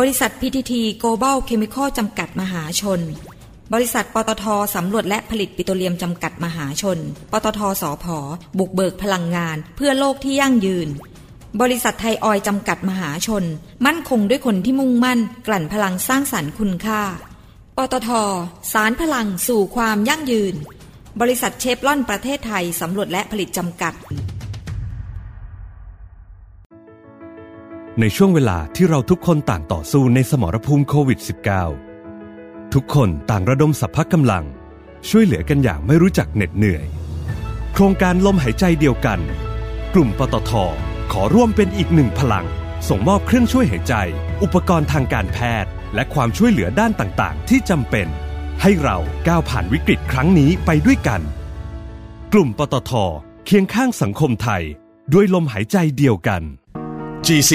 บริษัท PTT Global Chemical จำกัดมหาชน บริษัทปตทสำรวจและผลิตปิโตรเลียมจำกัดมหาชน ปตทสอพอบุกเบิกพลังงาน เพื่อโลกที่ยั่งยืน บริษัทไทยออยจำกัดมหาชน มั่นคงด้วยคนที่มุ่งมั่น กลั่นพลังสร้างสรรค์คุณค่า ปตทสารพลังสู่ความยั่งยืน บริษัทเชฟลอนประเทศไทยสำรวจและผลิตจำกัด ในช่วงเวลาที่เราทุกคนต่างต่อสู้ในสมรภูมิโควิด -19 ทุกคนต่างระดมสัพพะกำลัง ช่วยเหลือกันอย่างไม่รู้จักเหน็ดเหนื่อย โครงการลมหายใจเดียวกัน กลุ่มปตทขอร่วมเป็นอีกหนึ่งพลัง ส่งมอบเครื่องช่วยหายใจ อุปกรณ์ทางการแพทย์ และความช่วยเหลือด้านต่างๆ ที่จำเป็น ให้เราก้าวผ่านวิกฤตครั้งนี้ไปด้วยกัน กลุ่มปตทเคียงข้างสังคมไทย ด้วยลมหายใจเดียวกัน GC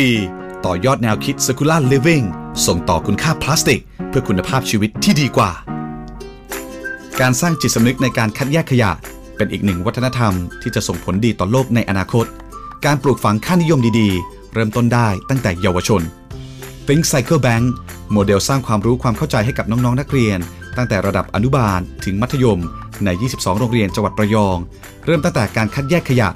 ต่อยอดแนวคิด Circular Living ส่งต่อคุณค่าพลาสติก เพื่อคุณภาพชีวิตที่ดีกว่า การสร้างจิตสำนึกในการคัดแยกขยะ เป็นอีกหนึ่งวัฒนธรรมที่จะส่งผลดีต่อโลกในอนาคต การปลูกฝังค่านิยมดีๆ เริ่มต้นได้ตั้งแต่เยาวชน Think Cycle Bank โมเดลสร้างความรู้ความเข้าใจให้กับน้องๆนักเรียน ตั้งแต่ระดับอนุบาลถึงมัธยม ใน 22 โรงเรียนจังหวัดระยอง เริ่มตั้งแต่การคัดแยกขยะ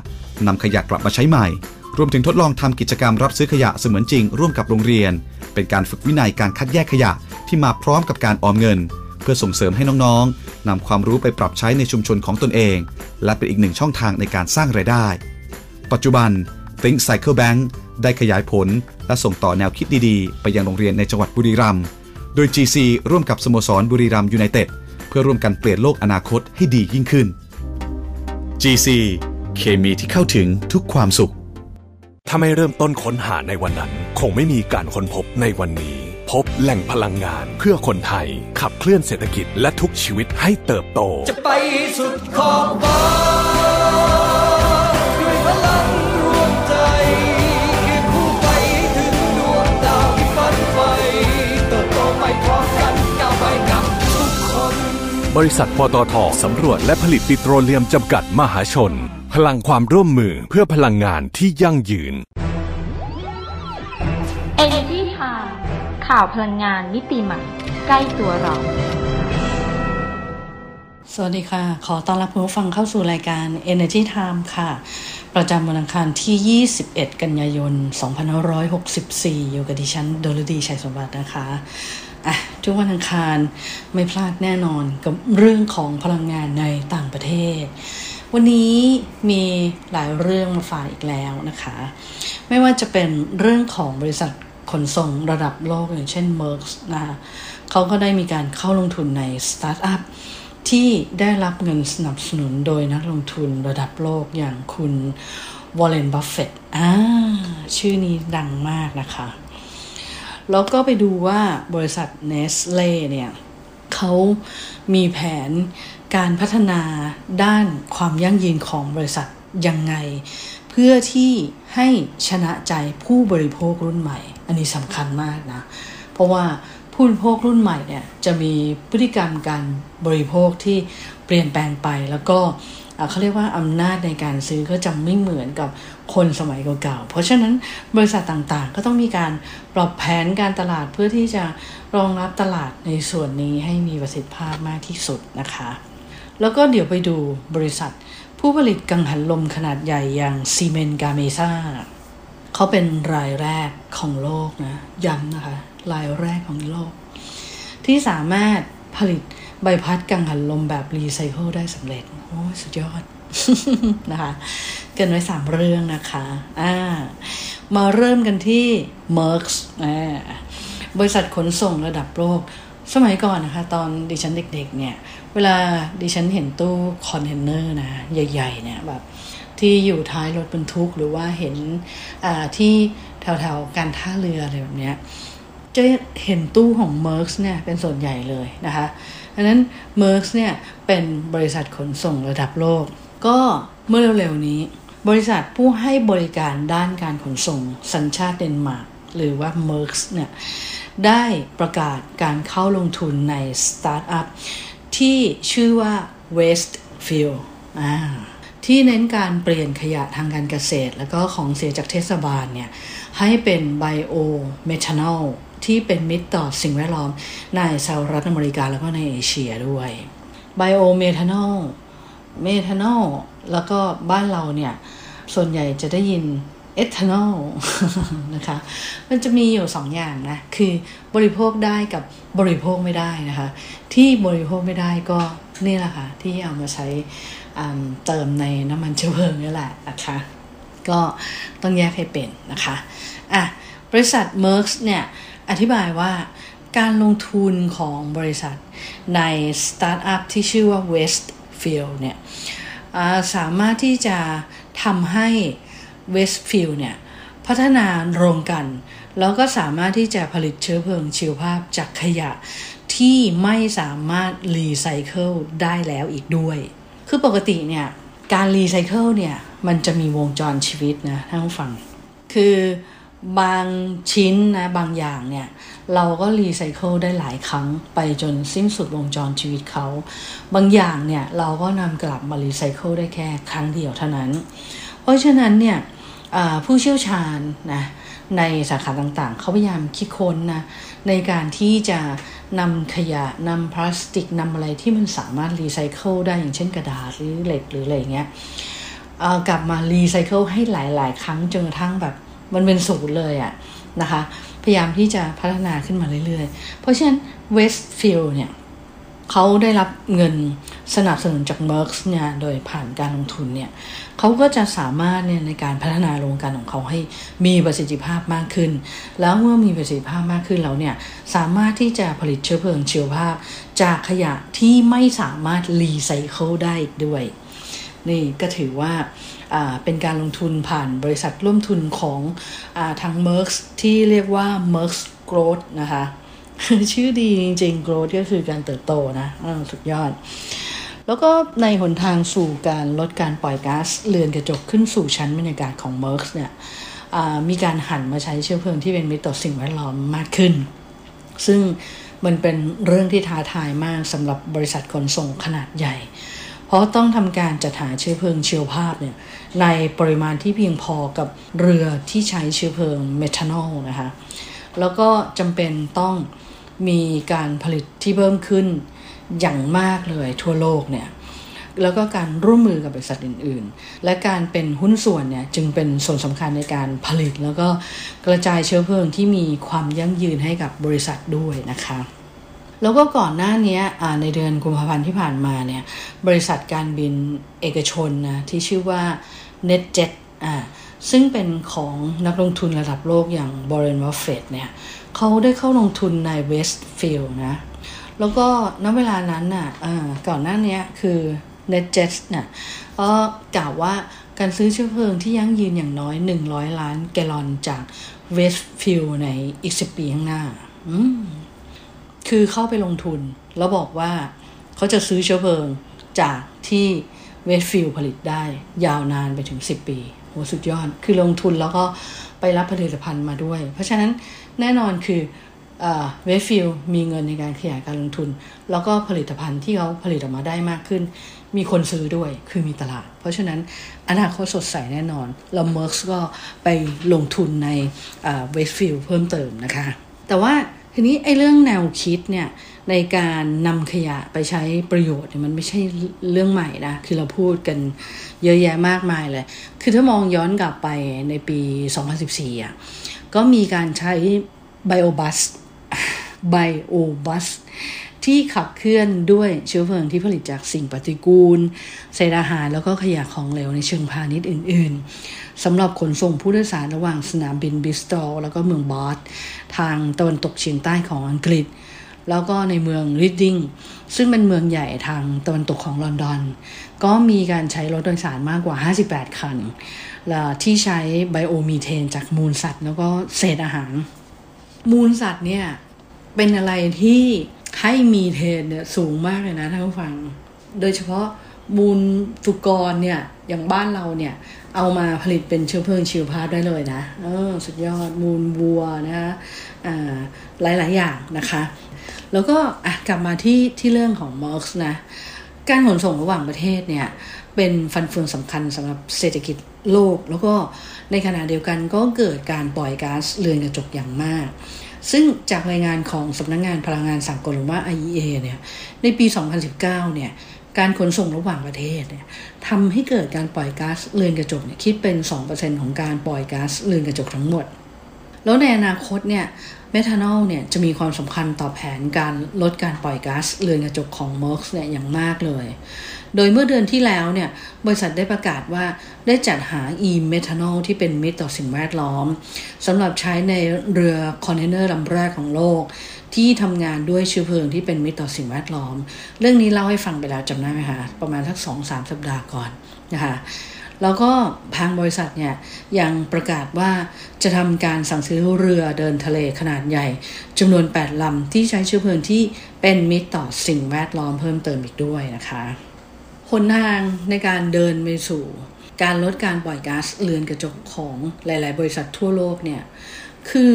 นำขยะกลับมาใช้ใหม่ รวมถึงทดลองทำกิจกรรมรับซื้อขยะเสมือนจริงร่วมกับโรงเรียน เป็นการฝึกวินัยการคัดแยกขยะที่มาพร้อมกับการออมเงิน เพื่อส่งเสริมให้น้องๆนำความรู้ไปปรับใช้ในชุมชนของตนเอง และเป็นอีกหนึ่งช่องทางในการสร้างรายได้ ปัจจุบัน Think Cycle Bank ได้ขยายผล และส่งต่อแนวคิดดีๆ ไปยังโรงเรียนในจังหวัดบุรีรัมย์โดย GC ร่วมกับสโมสรบุรีรัมย์ยูไนเต็ดเพื่อร่วมกันเปลี่ยนโลกอนาคตให้ดียิ่งขึ้น GC เคมีที่เข้าถึงทุกความสุข ถ้าไม่เริ่มต้นค้นหาในวันนั้น คงไม่มีการค้นพบในวันนี้ พบแหล่งพลังงานเพื่อคนไทย ขับเคลื่อนเศรษฐกิจและทุกชีวิตให้เติบโต จะไปสุดขอบฟ้าด้วยพลังรวมใจคียงคู่ไปถึงดวงดาวที่ฝันใฝ่เติบโตไปพร้อมกันก้าวไปกับทุกคน บริษัทปตทสำรวจและผลิตปิโตรเลียมจำกัดมหาชน พลังความร่วมมือเพื่อพลังงานที่ยั่งยืน Energy Time ข่าวพลังงานมิติใหม่ใกล้ตัวเรา สวัสดีค่ะ ขอต้อนรับคุณผู้ฟังเข้าสู่รายการ Energy Time ค่ะ ประจำวันอังคารที่ 21 กันยายน 2564 อยู่กับดิฉันโดลดีชัยสมบัตินะคะอะทุกวันอังคารไม่พลาดแน่นอนกับเรื่องของพลังงานในต่างประเทศ วันนี้มีหลายเรื่องมาฝากอีกแล้วนะคะ ไม่ว่าจะเป็นเรื่องของบริษัทขนส่งระดับโลกอย่างเช่น Merck นะคะเขาก็ได้มีการเข้าลงทุนในสตาร์ทอัพที่ได้รับเงินสนับสนุนโดยนักลงทุนระดับโลกอย่างคุณ Warren Buffett อ่าชื่อนี้ดังมากนะคะ แล้วก็ไปดูว่าบริษัทเนสเล่เนี่ยเขามีแผน การพัฒนาด้านความยั่งยืนของบริษัทยังไง เพื่อที่ให้ชนะใจผู้บริโภครุ่นใหม่ อันนี้สำคัญมากนะ เพราะว่าผู้บริโภครุ่นใหม่เนี่ยจะมีพฤติกรรมการบริโภคที่เปลี่ยนแปลงไปแล้วก็เขาเรียกว่าอำนาจในการซื้อก็จะไม่เหมือนกับคนสมัยเก่าๆ เพราะฉะนั้นบริษัทต่างๆ ก็ต้องมีการปรับแผนการตลาดเพื่อที่จะรองรับตลาดในส่วนนี้ให้มีประสิทธิภาพมากที่สุดนะคะ แล้วก็เดี๋ยวไปดูบริษัท ผู้ผลิตกังหันลมขนาดใหญ่อย่างซีเมนกาเมซ่าเขาเป็นรายแรกของโลกนะ ย้ำนะคะ รายแรกของโลก ที่สามารถผลิตใบพัดกังหันลมแบบรีไซเคิลได้สำเร็จ โอ้สุดยอดนะคะเกริ่นไว้สามเรื่องนะคะอ่ามาเริ่มกันที่ m e r c บริษัทขนส่งระดับโลก สมัยก่อนนะคะ ตอนดิฉันเด็กๆเนี่ย เวลาดิฉันเห็นตู้คอนเทนเนอร์นะ ใหญ่ ๆ เนี่ยแบบที่อยู่ท้ายรถบรรทุกหรือว่าเห็นอ่าที่แถวๆการท่าเรืออะไรแบบเนี้ยจะเห็นตู้ของ m e r s เนี่ยเป็นส่วนใหญ่เลยนะคะดังนั้น m e r s เนี่ยเป็นบริษัทขนส่งระดับโลก ก็เมื่อเร็วๆนี้ บริษัทผู้ให้บริการด้านการขนส่งสัญชาติเดนมาร์กหรือว่า m e r s เนี่ยได้ประกาศการเข้าลงทุนในสตาร์ทอัพ ที่ชื่อว่า WasteFuel ที่เน้นการเปลี่ยนขยะทางการเกษตร แล้วก็ของเสียจากเทศบาลเนี่ย ให้เป็น biomethanol ที่เป็นมิตรต่อสิ่งแวดล้อมในสหรัฐอเมริกาแล้วก็ในเอเชียด้วย biomethanol เมทานอลแล้วก็บ้านเราเนี่ย ส่วนใหญ่จะได้ยิน เอทานอลนะคะ มันจะมีอยู่สองอย่างนะ คือบริโภคได้กับบริโภคไม่ได้นะคะ ที่บริโภคไม่ได้ก็นี่แหละค่ะ ที่เอามาใช้เติมในน้ำมันเชื้อเพลิงนี่แหละนะคะ ก็ต้องแยกให้เป็นนะคะอะบริษัท m e r เนี่ยอธิบายว่าการลงทุนของบริษัทในสตาร์ทอัพที่ชื่อว่า Westfield เนี่ยสามารถที่จะทำให้ Westfield เนี่ยพัฒนาโรงกลั่น แล้วก็สามารถที่จะผลิตเชื้อเพลิงชีวภาพจากขยะที่ไม่สามารถรีไซเคิลได้แล้วอีกด้วย คือปกติเนี่ยการรีไซเคิลเนี่ยมันจะมีวงจรชีวิตนะท่านผู้ฟัง คือบางชิ้นนะบางอย่างเนี่ยเราก็รีไซเคิลได้หลายครั้งไปจนสิ้นสุดวงจรชีวิตเขา บางอย่างเนี่ยเราก็นำกลับมารีไซเคิลได้แค่ครั้งเดียวเท่านั้น เพราะฉะนั้นเนี่ย ผู้เชี่ยวชาญนะในสาขาต่างๆ เขาพยายามคิดค้นนะในการที่จะนำขยะนำพลาสติกนำอะไรที่มันสามารถรีไซเคิลได้อย่างเช่นกระดาษหรือเหล็กหรืออะไรเงี้ยกลับมารีไซเคิลให้หลายๆ ครั้งจนกระทั่งแบบมันเป็นศูนย์เลยอะนะคะ พยายามที่จะพัฒนาขึ้นมาเรื่อยๆ เพราะฉะนั้น WasteFuel เนี่ย เขาได้รับเงินสนับสนุนจาก Merck เนี่ยโดยผ่านการลงทุนเนี่ยเขาก็จะสามารถเนี่ยในการพัฒนาโรงการของเขาให้มีประสิทธิภาพมากขึ้น แล้วเมื่อมีประสิทธิภาพมากขึ้นแล้วเนี่ยสามารถที่จะผลิตเชื้อเพลิงชีวภาพ จากขยะที่ไม่สามารถรีไซเคิลได้ด้วยนี่ก็ถือว่าเป็นการลงทุนผ่านบริษัทร่วมทุนของอทาง Merck ที่เรียกว่า Merck Growth นะคะ ชื่อดีจริงๆ growth ก็คือการเติบโตนะสุดยอด แล้วก็ในหนทางสู่การลดการปล่อยก๊าซเรือนกระจกขึ้นสู่ชั้นบรรยากาศของ Merck เนี่ยมีการหันมาใช้เชื้อเพลิงที่เป็นมิตรต่อสิ่งแวดล้อมมากขึ้น ซึ่งมันเป็นเรื่องที่ท้าทายมากสำหรับบริษัทขนส่งขนาดใหญ่ เพราะต้องทำการจัดหาเชื้อเพลิงเชียวภาพเนี่ยในปริมาณที่เพียงพอกับเรือที่ใช้เชื้อเพลิงเมทานอลนะคะ แล้วก็จำเป็นต้อง มีการผลิตที่เพิ่มขึ้นอย่างมากเลยทั่วโลกเนี่ยแล้วก็การร่วมมือกับบริษัทอื่น ๆ และการเป็นหุ้นส่วนเนี่ยจึงเป็นส่วนสำคัญในการผลิต แล้วก็กระจายเชื้อเพลิงที่มีความยั่งยืนให้กับบริษัทด้วยนะคะแล้วก็ก่อนหน้านี้ในเดือนกุมภาพันธ์ที่ผ่านมาเนี่ยบริษัทการบินเอกชนนะที่ชื่อว่า NetJet อ่าซึ่งเป็นของนักลงทุนระดับโลกอย่าง Warren Buffett เนี่ย เขาได้เข้าลงทุนใน WasteFuel นะ แล้วก็ณเวลานั้นน่ะก่อนหน้านี้คือ NetJet น่ะก็กล่าวว่าการซื้อเชื้อเพลิงที่ยั่งยืนอย่างน้อย 100 ล้านแกลลอนจาก WasteFuel ในอีก 10 ปีข้างหน้า คือเข้าไปลงทุน แล้วบอกว่าเขาจะซื้อเชื้อเพลิงจากที่ WasteFuel ผลิตได้ยาวนานไปถึง 10 ปี โหสุดยอด คือลงทุนแล้วก็ไปรับผลิตภัณฑ์มาด้วย เพราะฉะนั้นแน่นอนคือ WasteFuel มีเงินในการขยายการลงทุน แล้วก็ผลิตภัณฑ์ที่เขาผลิตออกมาได้มากขึ้น มีคนซื้อด้วยคือมีตลาด เพราะฉะนั้นอนาคตสดใสแน่นอนแล้ว Maersk ก็ไปลงทุนใน WasteFuel เพิ่มเติมนะคะ แต่ว่าทีนี้ไอ้เรื่องแนวคิดเนี่ย ในการนำขยะไปใช้ประโยชน์เนี่ยมันไม่ใช่เรื่องใหม่นะ คือเราพูดกันเยอะแยะมากมายเลย คือถ้ามองย้อนกลับไปในปี 2014อะก็มีการใช้ Bio-Bus Bio-Bus ที่ขับเคลื่อนด้วยเชื้อเพลิงที่ผลิตจากสิ่งปฏิกูลเศษอาหารแล้วก็ขยะของเหลวในเชิงพาณิชย์อื่น ๆสำหรับขนส่งผู้โดยสารระหว่างสนามบินบริสตอลแล้วก็เมืองบาธทางตะวันตกเฉียงใต้ของอังกฤษ แล้วก็ในเมืองริดดิงซึ่งเป็นเมืองใหญ่ทางตะวันตกของลอนดอน ก็มีการใช้รถโดยสารมากกว่า 58 คัน ที่ใช้ไบโอมีเทนจากมูลสัตว์ แล้วก็เศษอาหาร มูลสัตว์เนี่ยเป็นอะไรที่ให้มีเทนเนี่ยสูงมากเลยนะท่านผู้ฟัง โดยเฉพาะมูลสุกรเนี่ยอย่างบ้านเราเนี่ยเอามาผลิตเป็นเชื้อเพลิงชีวภาพได้เลยนะ เออ สุดยอดมูลวัวนะคะอ่าหลาย ๆ อย่างนะคะ แล้วก็อะกลับมาที่ที่เรื่องของมอร์กนะการขนส่งระหว่างประเทศเนี่ยเป็นฟันเฟืองสำคัญสำหรับเศรษฐกิจโลก แล้วก็ในขณะเดียวกันก็เกิดการปล่อยก๊าซเรือนกระจกอย่างมาก ซึ่งจากรายงานของสำนักงงานพลังงานสากลหรือว่า IEA เนี่ยในปี 2019 เนี่ยการขนส่งระหว่างประเทศเนี่ยทำให้เกิดการปล่อยก๊าซเรือนกระจกเนี่ยคิดเป็น 2%ของการปล่อยก๊าซเรือนกระจกทั้งหมด แล้วในอนาคตเนี่ยเมทานอลเนี่ยจะมีความสำคัญต่อแผนการลดการปล่อยก๊าซเรือนกระจกของ m e r เนี่ยอย่างมากเลย โดยเมื่อเดือนที่แล้วเนี่ยบริษัทได้ประกาศว่าได้จัดหา e-methanol ที่เป็นมิตรต่อสิ่งแวดล้อมสำหรับใช้ในเรือคอนเทนเนอร์ลำแรกของโลก ที่ทำงานด้วยเชื้อเพลิงที่เป็นมิตรต่อสิ่งแวดล้อม เรื่องนี้เล่าให้ฟังไปแล้วจำได้ไหมคะประมาณสักสองสามสัปดาห์ก่อนนะคะ แล้วก็ทางบริษัทเนี่ยยังประกาศว่าจะทำการสั่งซื้อเรือเดินทะเลขนาดใหญ่จำนวน 8ลำที่ใช้เชื้อเพลิงที่เป็นมิตรต่อสิ่งแวดล้อมเพิ่มเติมอีกด้วยนะคะหนทางในการเดินไปสู่การลดการปล่อยก๊าซเรือนกระจกของหลาย ๆ บริษัททั่วโลกเนี่ยคือ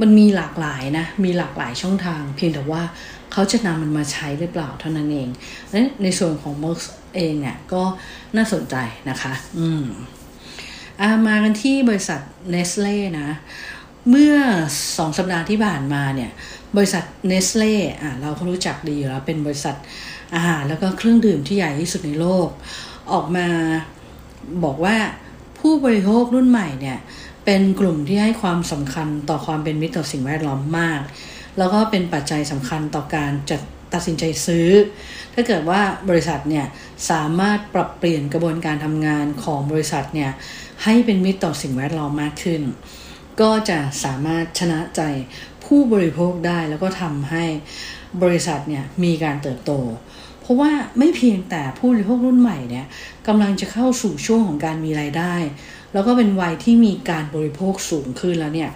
มันมีหลากหลายนะ มีหลากหลายช่องทาง เพียงแต่ว่า เขาจะนำมันมาใช้หรือเปล่าเท่านั้นเองนั้นในส่วนของ m e r เองเนี่ยก็น่าสนใจนะคะ อืมอามากันที่บริษัทเนสเล่นะ เมื่อสองสัปดาห์ที่ผ่านมาเนี่ย บริษัทเนสเล่อะเราก็รู้จักดีอยู่แล้ว เป็นบริษัทอาหารแล้วก็เครื่องดื่มที่ใหญ่ที่สุดในโลก ออกมาบอกว่าผู้บริโภครุ่นใหม่เนี่ย เป็นกลุ่มที่ให้ความสำคัญต่อความเป็นมิตรต่อสิ่งแวดล้อมมาก แล้วก็เป็นปัจจัยสำคัญต่อการจัดตัดสินใจซื้อ ถ้าเกิดว่าบริษัทเนี่ยสามารถปรับเปลี่ยนกระบวนการทำงานของบริษัทเนี่ยให้เป็นมิตรต่อสิ่งแวดล้อมมากขึ้น ก็จะสามารถชนะใจผู้บริโภคได้แล้วก็ทำให้บริษัทเนี่ยมีการเติบโต เพราะว่าไม่เพียงแต่ผู้บริโภครุ่นใหม่เนี่ยกำลังจะเข้าสู่ช่วงของการมีรายได้ แล้วก็เป็นวัยที่มีการบริโภคสูงขึ้นแล้วเนี่ย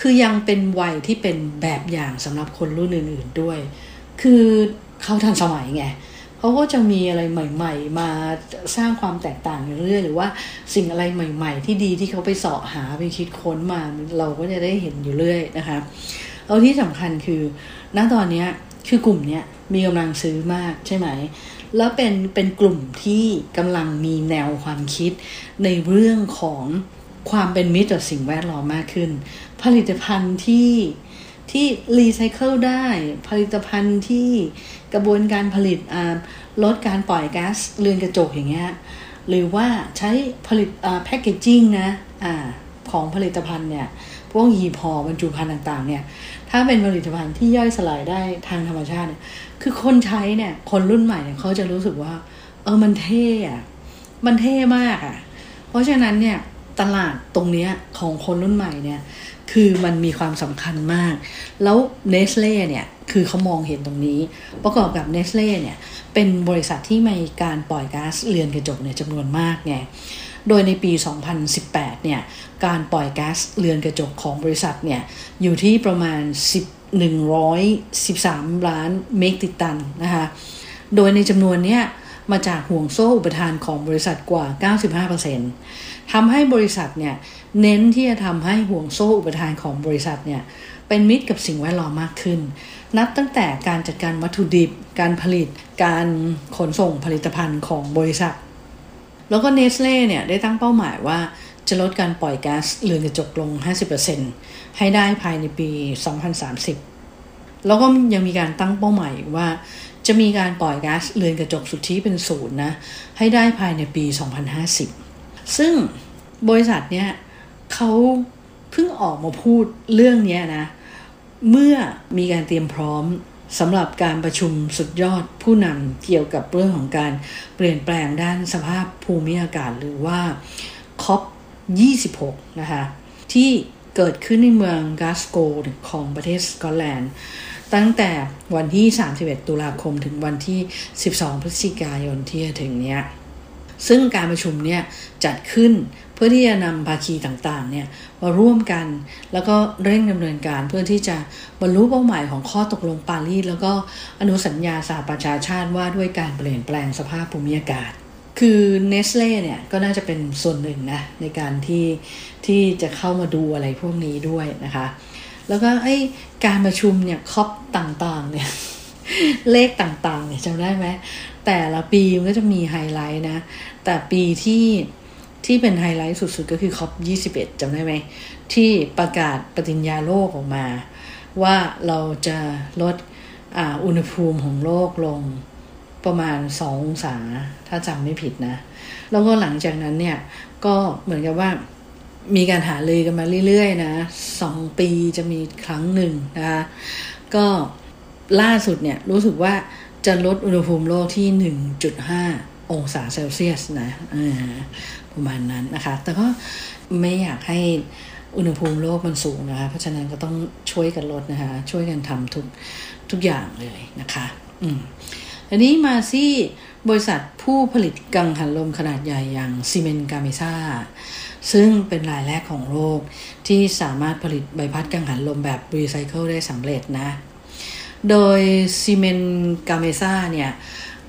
คือยังเป็นวัยที่เป็นแบบอย่างสำหรับคนรุ่นอื่น ๆด้วย คือเขาทันสมัยไงเขาก็จะมีอะไรใหม่ ๆ มาสร้างความแตกต่างอยู่เรื่อยหรือว่าสิ่งอะไรใหม่ ๆ ที่ดีที่เขาไปเสาะหาไปคิดค้นมาเราก็จะได้เห็นอยู่เรื่อยนะคะเอาที่สำคัญคือณตอนนี้คือกลุ่มนี้มีกำลังซื้อมากใช่ไหม แล้วเป็นเป็นกลุ่มที่กำลังมีแนวความคิดในเรื่องของความเป็นมิตรต่อสิ่งแวดล้อมมากขึ้น ผลิตภัณฑ์ที่ที่รีไซเคิลได้ ผลิตภัณฑ์ที่กระบวนการผลิตลดการปล่อยก๊าซเรือนกระจกอย่างเงี้ยหรือว่าใช้ผลิตแพคเกจจิ้งนะอของผลิตภัณฑ์เนี่ยพวกหีบห่อบรรจุภัณฑ์ต่างๆเนี่ยถ้าเป็นผลิตภัณฑ์ที่ย่อยสลายได้ทางธรรมชาติเนี่ยคือคนใช้เนี่ยคนรุ่นใหม่เนี่ยเขาจะรู้สึกว่า เออมันเท่อะมันเท่มากอะเพราะฉะนั้นเนี่ยตลาดตรงเนี้ยของคนรุ่นใหม่เนี่ย คือมันมีความสำคัญมาก แล้วเนสเล่เนี่ยคือเขามองเห็นตรงนี้ ประกอบกับเนสเล่เนี่ยเป็นบริษัทที่มีการปล่อยก๊าซเรือนกระจกเนี่ยจำนวนมากไงโดยในปี 2018 เนี่ย การปล่อยก๊าซเรือนกระจกของบริษัทเนี่ย อยู่ที่ประมาณ 10 113 ล้านเมกติตันนะคะ โดยในจำนวนเนี้ยมาจากห่วงโซ่อุปทานของบริษัทกว่า 95%ทำให้บริษัทเนี่ย เน้นที่จะทำให้ห่วงโซ่อุปทานของบริษัทเนี่ยเป็นมิตรกับสิ่งแวดล้อมมากขึ้น นับตั้งแต่การจัดการวัตถุดิบ การผลิต การขนส่งผลิตภัณฑ์ของบริษัท แล้วก็เนสเล่เนี่ยได้ตั้งเป้าหมายว่าจะลดการปล่อยก๊าซเรือนกระจกลง 50%ให้ได้ภายในปี 2030 แล้วก็ยังมีการตั้งเป้าหมายว่าจะมีการปล่อยก๊าซเรือนกระจกสุทธิเป็นศูนย์นะให้ได้ภายในปี 2050 ซึ่งบริษัทเนี้ย เขาเพิ่งออกมาพูดเรื่องนี้นะ เมื่อมีการเตรียมพร้อมสำหรับการประชุมสุดยอดผู้นำเกี่ยวกับเรื่องของการเปลี่ยนแปลงด้านสภาพภูมิอากาศหรือว่า COP 26 นะคะ ที่เกิดขึ้นในเมืองกาสโกของประเทศสกอตแลนด์ ตั้งแต่วันที่ 31 ตุลาคมถึงวันที่ 12 พฤศจิกายนที่จะถึงเนี้ยซึ่งการประชุมเนี่ยจัดขึ้น เพื่อที่จะนำภาคีต่างๆเนี่ยมาร่วมกัน แล้วก็เร่งดำเนินการเพื่อที่จะบรรลุเป้าหมายของข้อตกลงปารีสแล้วก็อนุสัญญาสหประชาชาติว่าด้วยการเปลี่ยนแปลงสภาพภูมิอากาศ คือเนสเล่เนี่ยก็น่าจะเป็นส่วนหนึ่งนะในการที่ที่จะเข้ามาดูอะไรพวกนี้ด้วยนะคะ แล้วก็ไอ้การประชุมเนี่ยคอปต่างๆเนี่ยเลขต่างๆเนี่ยจำได้ไหมแต่ละปีมันก็จะมีไฮไลท์นะ แต่ปีที่ ที่เป็นไฮไลท์สุดๆ ก็คือคอป21จำได้ไหม ที่ประกาศปฏิญญาโลกออกมา ว่าเราจะลดออุณหภูมิของโลกลงประมาณ 2 องศา ถ้าจำไม่ผิดนะ แล้วก็หลังจากนั้นเนี่ย ก็เหมือนกับว่ามีการหาเลยกันมาเรื่อยๆนะสองปีจะมีครั้งหนึ่งนะคะก็ล่าสุดเนี่ยรู้สึกว่าจะลดอุณหภูมิโลกที่ 1.5 องศาเซลเซียสนะประมาณนั้นนะคะ แต่ก็ไม่อยากให้อุณหภูมิโลกมันสูงนะคะ เพราะฉะนั้นก็ต้องช่วยกันลดนะคะ ช่วยกันทำทุกทุกอย่างเลยนะคะ อืมอันนี้มาที่บริษัทผู้ผลิตกังหันลมขนาดใหญ่อย่าง Siemens Gamesa ซึ่งเป็นรายแรกของโลกที่สามารถผลิตใบพัดกังหันลมแบบรีไซเคิลได้สำเร็จนะ โดย Siemens Gamesa เนี่ย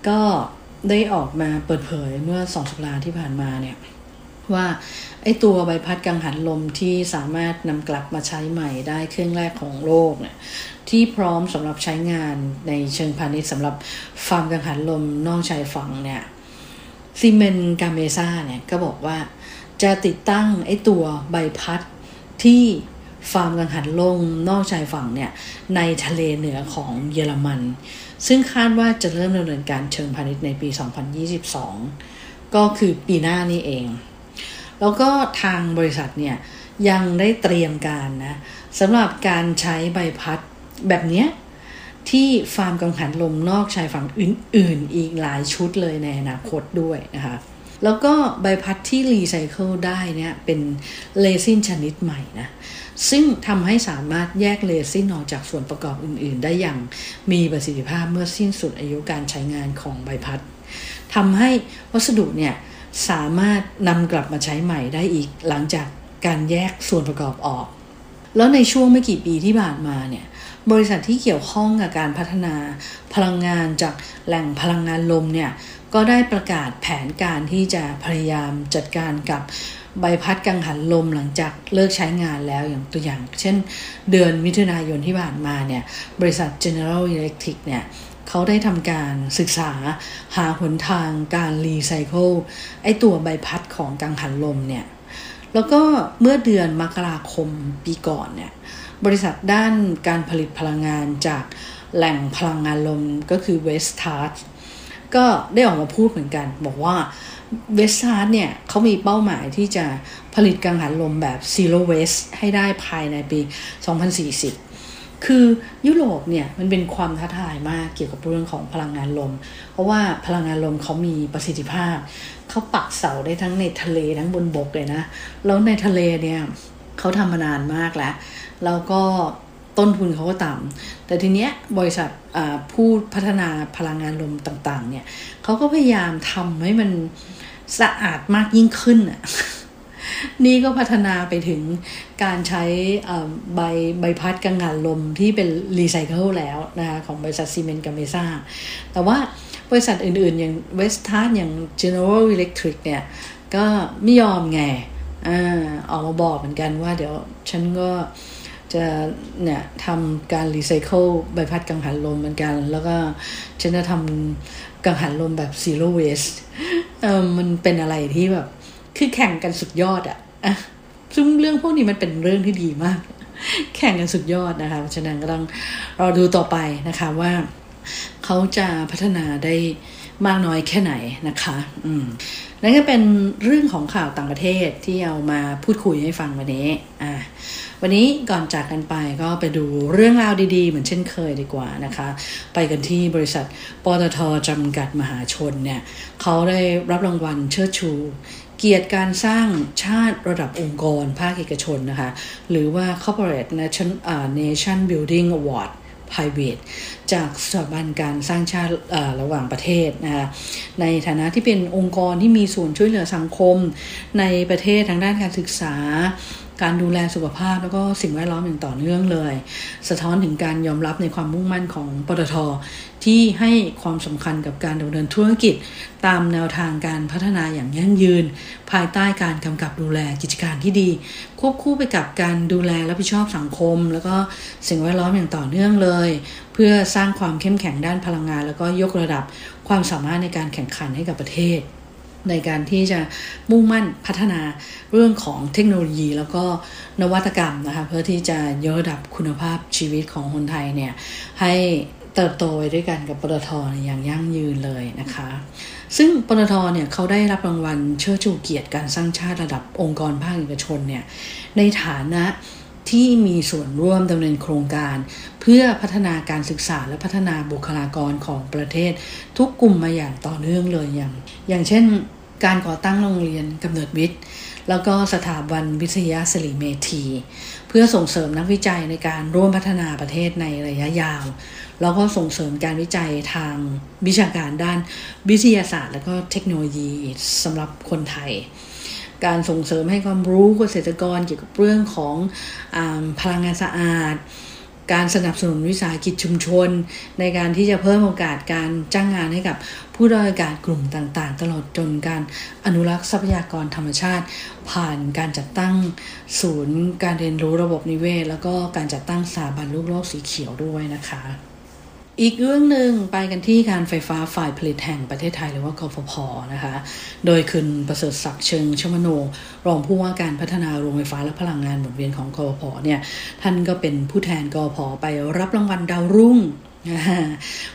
ก็ ได้ออกมาเปิดเผยเมื่อสองสัปดาห์ที่ผ่านมาเนี่ยว่าไอ้ตัวใบพัดกังหันลมที่สามารถนำกลับมาใช้ใหม่ได้เครื่องแรกของโลกเนี่ยที่พร้อมสำหรับใช้งานในเชิงพาณิชย์สำหรับฟาร์มกังหันลมนอกชายฝั่งเนี่ยซีเมนกาเมซ่าเนี่ยก็บอกว่าจะติดตั้งไอ้ตัวใบพัดที่ ฟาร์มกังหันลมนอกชายฝั่งเนี่ยในทะเลเหนือของเยอรมัน ซึ่งคาดว่าจะเริ่มดำเนินการเชิงพาณิชย์ในปี 2022 ก็คือปีหน้านี่เอง แล้วก็ทางบริษัทเนี่ยยังได้เตรียมการนะสำหรับการใช้ใบพัดแบบเนี้ยที่ฟาร์มกังหันลมนอกชายฝั่งอื่น ๆ อีกหลายชุดเลยในอนาคตด้วยนะคะแล้วก็ใบพัดที่รีไซเคิลได้เนี่ยเป็นเลซินชนิดใหม่นะ ซึ่งทำให้สามารถแยกเลซินออกจากส่วนประกอบอื่น ๆ ได้อย่างมีประสิทธิภาพเมื่อสิ้นสุดอายุการใช้งานของใบพัดทำให้วัสดุเนี่ยสามารถนำกลับมาใช้ใหม่ได้อีกหลังจากการแยกส่วนประกอบออก แล้วในช่วงไม่กี่ปีที่ผ่านมาเนี่ยบริษัทที่เกี่ยวข้องกับการพัฒนาพลังงานจากแหล่งพลังงานลมเนี่ย ก็ได้ประกาศแผนการที่จะพยายามจัดการกับใบพัดกังหันลมหลังจากเลิกใช้งานแล้วอย่างตัวอย่าง เช่นเดือนมิถุนายนที่ผ่านมาเนี่ยบริษัท General Electric เนี่ยเขาได้ทำการศึกษาหาหนทางการรีไซเคิลไอตัวใบพัดของกังหันลมเนี่ยแล้วก็เมื่อเดือนมกราคมปีก่อนเนี่ยบริษัทด้านการผลิตพลังงานจากแหล่งพลังงานลมก็คือ West t a r ก็ได้ออกมาพูดเหมือนกัน บอกว่า West t a r t เนี่ยเขามีเป้าหมายที่จะผลิตกังหันลมแบบ Zero Waste ให้ได้ภายในปี 2040 คือยุโรปเนี่ยมันเป็นความท้าทายมากเกี่ยวกับเรื่องของพลังงานลม เพราะว่าพลังงานลมเขามีประสิทธิภาพ เขาปักเสาได้ทั้งในทะเลทั้งบนบกเลยนะ แล้วในทะเลเนี่ยเขาทำมานานมากแล้ว แล้วก็ ต้นทุนเขาก็ต่ำแต่ทีเนี้ยบริษัทผู้พัฒนาพลังงานลมต่างๆ เนี่ยเขาก็พยายามทำให้มันสะอาดมากยิ่งขึ้นอะนี่ก็พัฒนาไปถึงการใช้ใบใบพัดกังหันลมที่เป็นรีไซเคิลแล้วนะคะของบริษัท Siemens Gamesa แต่ว่าบริษัทอื่นๆ อย่าง Vestas อย่าง General Electric เนี่ย ก็ไม่ยอมไงออกมาบอกเหมือนกันว่าเดี๋ยวฉันก็ จะเนี่ยทำการรีไซเคิลใบพัดกังหันลมเหมือนกัน แล้วก็ฉันจะทำกังหันลมแบบ zero waste เออมันเป็นอะไรที่แบบ คือแข่งกันสุดยอดอะอะซึ่งเรื่องพวกนี้มันเป็นเรื่องที่ดีมาก แข่งกันสุดยอดนะคะฉะนั้นก็ต้องรอดูต่อไปนะคะว่าเขาจะพัฒนาได้มากน้อยแค่ไหนนะคะ อืม นั่นก็เป็นเรื่องของข่าวต่างประเทศที่เอามาพูดคุยให้ฟังวันนี้อ่าวันนี้ก่อนจากกันไปก็ไปดูเรื่องราวดีๆ เหมือนเช่นเคยดีกว่านะคะ ไปกันที่บริษัทปตทจำกัดมหาชนเนี่ยเขาได้รับรางวัลเชิดชู เกียรติการสร้างชาติระดับองค์กร ภาคเอกชนนะคะ หรือว่า Corporate Nation, uh, Nation Building Award private จากสถาบันการสร้างชาติระหว่างประเทศนะคะในฐานะที่เป็นองค์กรที่มีส่วนช่วยเหลือสังคม ในประเทศทางด้านการศึกษา การดูแลสุขภาพแล้วก็สิ่งแวดล้อมอย่างต่อเนื่องเลย สะท้อนถึงการยอมรับในความมุ่งมั่นของปตทที่ให้ความสำคัญกับการดำเนินธุรกิจ ตามแนวทางการพัฒนาอย่างยั่งยืน ภายใต้การกำกับดูแลกิจการที่ดี ควบคู่ไปกับการดูแลรับผิดชอบสังคม แล้วก็สิ่งแวดล้อมอย่างต่อเนื่องเลย เพื่อสร้างความเข้มแข็งด้านพลังงาน แล้วก็ยกระดับความสามารถในการแข่งขันให้กับประเทศ ในการที่จะมุ่งมั่นพัฒนาเรื่องของเทคโนโลยี แล้วก็นวัตกรรมนะคะเพื่อที่จะยกระดับคุณภาพชีวิตของคนไทยเนี่ยให้เติบโตไปด้วยกันกับปตทอย่างยั่งยืนเลยนะคะ ซึ่งปตทเนี่ยเขาได้รับรางวัลเชิดชูเกียรติการสร้างชาติระดับองค์กรภาคเอกชนเนี่ยในฐานะที่มีส่วนร่วมดำเนินโครงการ เพื่อพัฒนาการศึกษาและพัฒนาบุคลากรของประเทศ ทุกกลุ่มมาอย่างต่อเนื่องเลยอย่าง อย่างเช่น การก่อตั้งโรงเรียนกำเนิดวิทย์ แล้วก็สถาบันวิทยาศิริเมธี เพื่อส่งเสริมนักวิจัยในการร่วมพัฒนาประเทศในระยะยาว แล้วก็ส่งเสริมการวิจัยทางวิชาการด้านวิทยาศาสตร์ และก็เทคโนโลยีสำหรับคนไทย การส่งเสริมให้ความรู้เกษตรกรเกี่ยวกับเรื่องของอพลังงานสะอาด การสนับสนุนวิสาหกิจชุมชน ในการที่จะเพิ่มโอกาสการจ้างงานให้กับผู้ด้อยโอกาสกลุ่มต่างๆ ตลอดจนการอนุรักษ์ทรัพยากรธรรมชาติ ผ่านการจัดตั้งศูนย์ การเรียนรู้ระบบนิเวศ แล้วก็การจัดตั้งสถาบันลูกโลกสีเขียวด้วยนะคะ อีกเรื่องหนึ่งไปกันที่การไฟฟ้าฝ่ายผลิตแห่งประเทศไทยหรือว่ากฟผนะคะ โดยคุณประเสริฐศักดิ์เชิงชมโน รองผู้ว่าการพัฒนาโรงไฟฟ้าและพลังงานหมุนเวียนของกฟผเนี่ย ท่านก็เป็นผู้แทนกฟผไปรับรางวัลดาวรุ่ง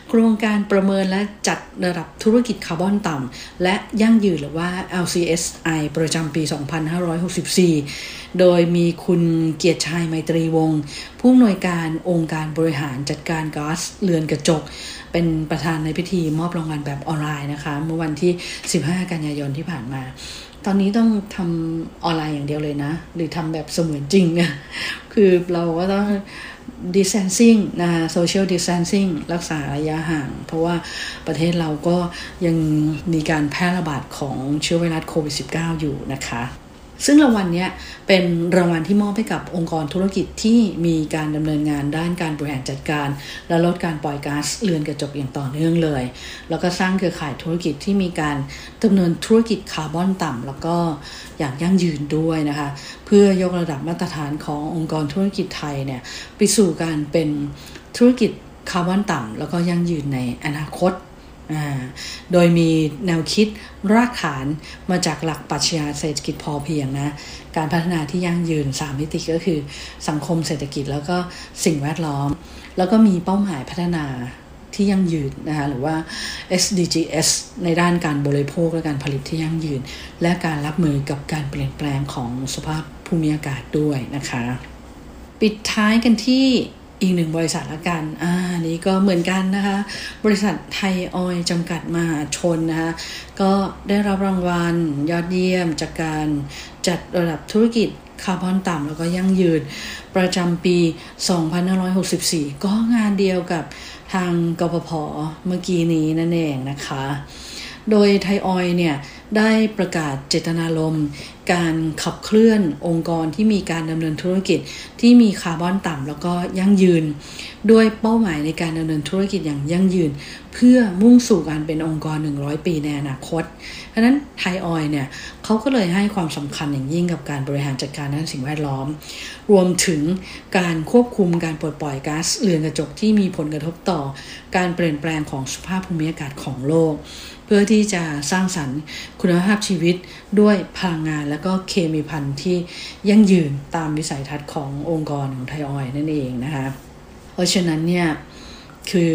โครงการประเมินและจัดระดับธุรกิจคาร์บอนต่ำและยั่งยืนหรือว่า LCSI ประจำปี 2564 โดยมีคุณเกียรติชัยไมตรีวงศ์ผู้อำนวยการองค์การบริหารจัดการก๊าซเรือนกระจก เป็นประธานในพิธีมอบรางวัลแบบออนไลน์นะคะ เมื่อวันที่ 15 กันยายนที่ผ่านมา ตอนนี้ต้องทำออนไลน์อย่างเดียวเลยนะ หรือทำแบบเสมือนจริงคือเราก็ต้อง distancing นะ social distancing รักษาระยะห่าง เพราะว่าประเทศเราก็ยังมีการแพร่ระบาดของเชื้อไวรัสโควิด -19 อยู่นะคะ ซึ่งรางวัลนี้เป็นรางวัลที่มอบให้กับองค์กรธุรกิจที่มีการดำเนินงานด้านการบริหารจัดการ และลดการปล่อยก๊าซเรือนกระจกอย่างต่อเนื่องเลย แล้วก็สร้างเครือข่ายธุรกิจที่มีการดำเนินธุรกิจคาร์บอนต่ำแล้วก็อย่างยั่งยืนด้วยนะคะ เพื่อยกระดับมาตรฐานขององค์กรธุรกิจไทยเนี่ยไปสู่การเป็นธุรกิจคาร์บอนต่ำแล้วก็ยั่งยืนในอนาคต โดยมีแนวคิดรากฐานมาจากหลักปรัชญาเศรษฐกิจพอเพียงนะ การพัฒนาที่ยั่งยืน 3 มิติก็คือสังคมเศรษฐกิจแล้วก็สิ่งแวดล้อม แล้วก็มีเป้าหมายพัฒนาที่ยั่งยืนนะคะหรือว่า SDGs ในด้านการบริโภคและการผลิตที่ยั่งยืน และการรับมือกับการเปลี่ยนแปลงของสภาพภูมิอากาศด้วยนะคะ ปิดท้ายกันที่ อีกหนึ่งบริษัทละกัน อ่า นี้ก็เหมือนกันนะคะ บริษัทไทยออยจำกัดมหาชนนะคะ ก็ได้รับรางวัลยอดเยี่ยมจากการจัดระดับธุรกิจคาร์บอนต่ำแล้วก็ยั่งยืนประจำปี 2564 ก็งานเดียวกับทางกพพเมื่อกี้นี้นั่นเองนะคะ โดยไทยออยเนี่ยได้ประกาศเจตนารมณ์ การขับเคลื่อนองค์กรที่มีการดำเนินธุรกิจที่มีคาร์บอนต่ำแล้วก็ยั่งยืน ด้วยเป้าหมายในการดำเนินธุรกิจอย่างยั่งยืน เพื่อมุ่งสู่การเป็นองค์กร 100 ปีในอนาคตเพราะนั้นไทยออยเนี่ยเขาก็เลยให้ความสำคัญอย่างยิ่งกับการบริหารจัดการด้านสิ่งแวดล้อม รวมถึงการควบคุมการปลดปล่อยก๊าซเรือนกระจกที่มีผลกระทบต่อ การเปลี่ยนแปลงของสภาพภูมิอากาศของโลก พื่อที่จะสร้างสรรค์คุณภาพชีวิตด้วยพลังงาน และก็เคมีพันธุ์ที่ยั่งยืนตามวิสัยทัศน์ขององค์กรของไทยออยนั่นเองนะคะ เพราะฉะนั้นเนี่ยคือ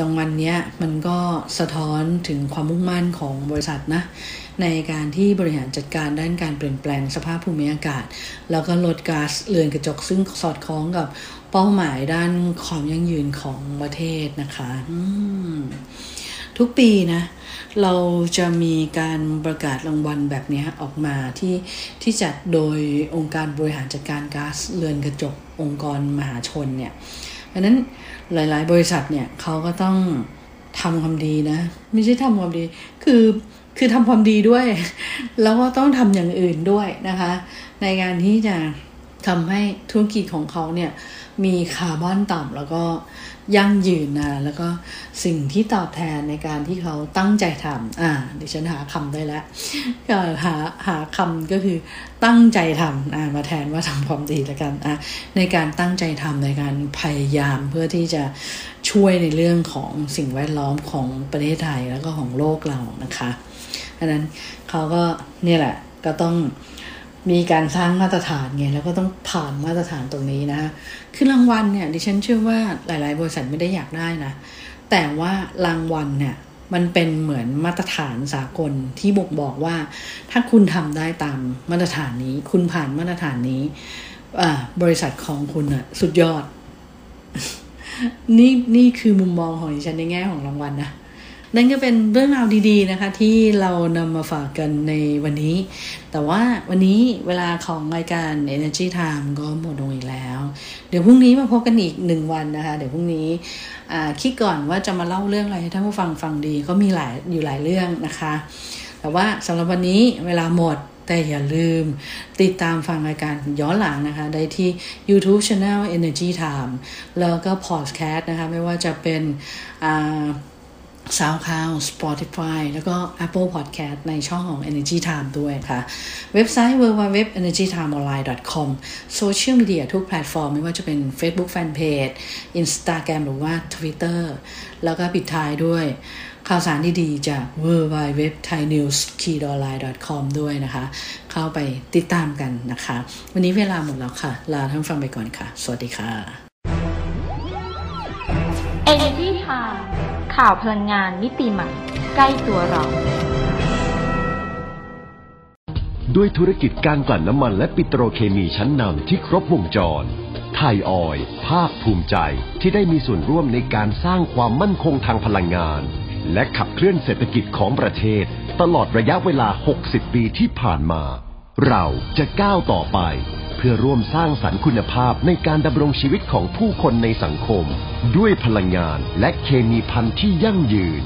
รางวัลเนี้มันก็สะท้อนถึงความมุ่งมั่นของบริษัทนะในการที่บริหารจัดการด้านการเปลี่ยนแปลงสภาพภูมิอากาศ แล้วก็ลดก๊าซเรือนกระจกซึ่งสอดคล้องกับเป้าหมายด้านความยั่งยืนของประเทศนะคะทุกปีนะ เราจะมีการประกาศรางวัลแบบนี้ออกมาที่ที่จัดโดยองค์การบริหารจัดการก๊าซเรือนกระจกองค์กรมหาชนเนี่ยดังนั้นหลาย ๆ บริษัทเนี่ยเขาก็ต้องทำความดีนะ ไม่ใช่ทำความดี คือคือทำความดีด้วย แล้วก็ต้องทำอย่างอื่นด้วยนะคะ ในการที่จะทำให้ธุรกิจของเขาเนี่ยมีคาร์บอนต่ำแล้วก็ ยั่งยืนนะแล้วก็สิ่งที่ตอบแทนในการที่เขาตั้งใจทำอ่าดิฉันหาคำได้แล้วก็หาหาคำก็คือตั้งใจทำอ่ามาแทนว่าทำความดีแล้วกันอะในการตั้งใจทำในการพยายามเพื่อที่จะช่วยในเรื่องของสิ่งแวดล้อมของประเทศไทยแล้วก็ของโลกเรานะคะอันนั้นเขาก็เนี่ยแหละก็ต้องมีการสร้างมาตรฐานไงแล้วก็ต้องผ่านมาตรฐานตรงนี้นะ คือรางวัลเนี่ยดิฉันเชื่อว่าหลาย ๆ บริษัทไม่ได้อยากได้นะ แต่ว่ารางวัลเนี่ยมันเป็นเหมือนมาตรฐานสากลที่บอกบอกว่า ถ้าคุณทำได้ตามมาตรฐานนี้ คุณผ่านมาตรฐานนี้บริษัทของคุณอะสุดยอด นี่นี่คือมุมมองของดิฉันในแง่ของรางวัลนะ นั่นก็เป็นเรื่องราวดีๆนะคะ ที่เรานำมาฝากกันในวันนี้ แต่ว่าวันนี้เวลาของรายการ Energy Time ก็หมดลงอีกแล้ว เดี๋ยวพรุ่งนี้มาพบกันอีกหนึ่งวันนะคะ เดี๋ยวพรุ่งนี้คิดก่อนว่าจะมาเล่าเรื่องอะไรให้ท่านผู้ฟังฟังดีก็มีหลายอยู่หลายเรื่องนะคะ แต่ว่าสำหรับวันนี้เวลาหมดแต่อย่าลืมติดตามฟังรายการย้อนหลังนะคะ ได้ที่ YouTube Channel Energy Time แล้วก็ Podcast นะคะ ไม่ว่าจะเป็น SoundCloud Spotify แล้วก็ Apple Podcast ในช่องของ Energy Time ด้วยค่ะ เว็บไซต์ www.energytimeonline.com โซเชียลมีเดียทุกแพลตฟอร์ม ไม่ว่าจะเป็น Facebook Fanpage Instagram หรือว่า Twitter แล้วก็ปิดท้ายด้วยข่าวสารดีๆ จาก w w w t h a i n e w s k e y o n l i n e c o m ด้วยนะคะ เข้าไปติดตามกันนะคะ วันนี้เวลาหมดแล้วค่ะ ลาท่านฟังไปก่อนค่ะ สวัสดีค่ะ Energy Time ข่าวพลังงานมิติใหม่ ใกล้ตัวเรา ด้วยธุรกิจการกลั่นน้ำมันและปิโตรเคมีชั้นนำที่ครบวงจร ไทยออยภาคภูมิใจที่ได้มีส่วนร่วมในการสร้างความมั่นคงทางพลังงาน และขับเคลื่อนเศรษฐกิจของประเทศ ตลอดระยะเวลา 60 ปีที่ผ่านมา เราจะก้าวต่อไป เพื่อร่วมสร้างสรรค์คุณภาพในการดำรงชีวิตของผู้คนในสังคม ด้วยพลังงานและเคมีพันธุ์ที่ยั่งยืน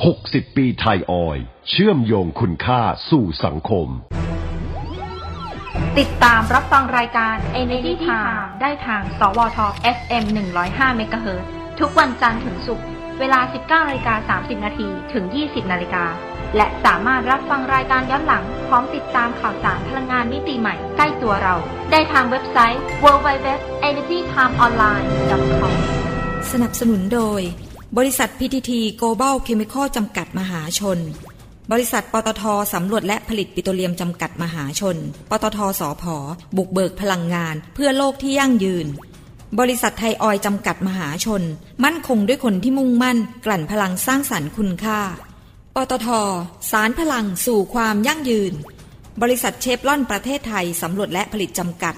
60 ปีไทยออย เชื่อมโยงคุณค่าสู่สังคม ติดตามรับฟังรายการ Energy Time ได้ทาง สวท FM 105 MHz ทุกวันจันทร์ถึงศุกร์เวลา 19นาฬิกา30 นาทีถึง 20นาฬิกา และสามารถรับฟังรายการย้อนหลัง พร้อมติดตามข่าวสารพลังงานมิติใหม่ใกล้ตัวเรา ได้ทางเว็บไซต์ www.energytimeonline.com สนับสนุนโดย บริษัท PTT Global Chemical จำกัดมหาชน บริษัทปตทสำรวจและผลิตปิโตรเลียมจำกัดมหาชน ปตทสอพอบุกเบิกพลังงาน เพื่อโลกที่ยั่งยืนบริษัทไทยออยจำกัดมหาชน มั่นคงด้วยคนที่มุ่งมั่น กลั่นพลังสร้างสรรค์คุณค่า ปตทสารพลังสู่ความยั่งยืน บริษัทเชฟลอนประเทศไทยสำรวจและผลิตจำกัด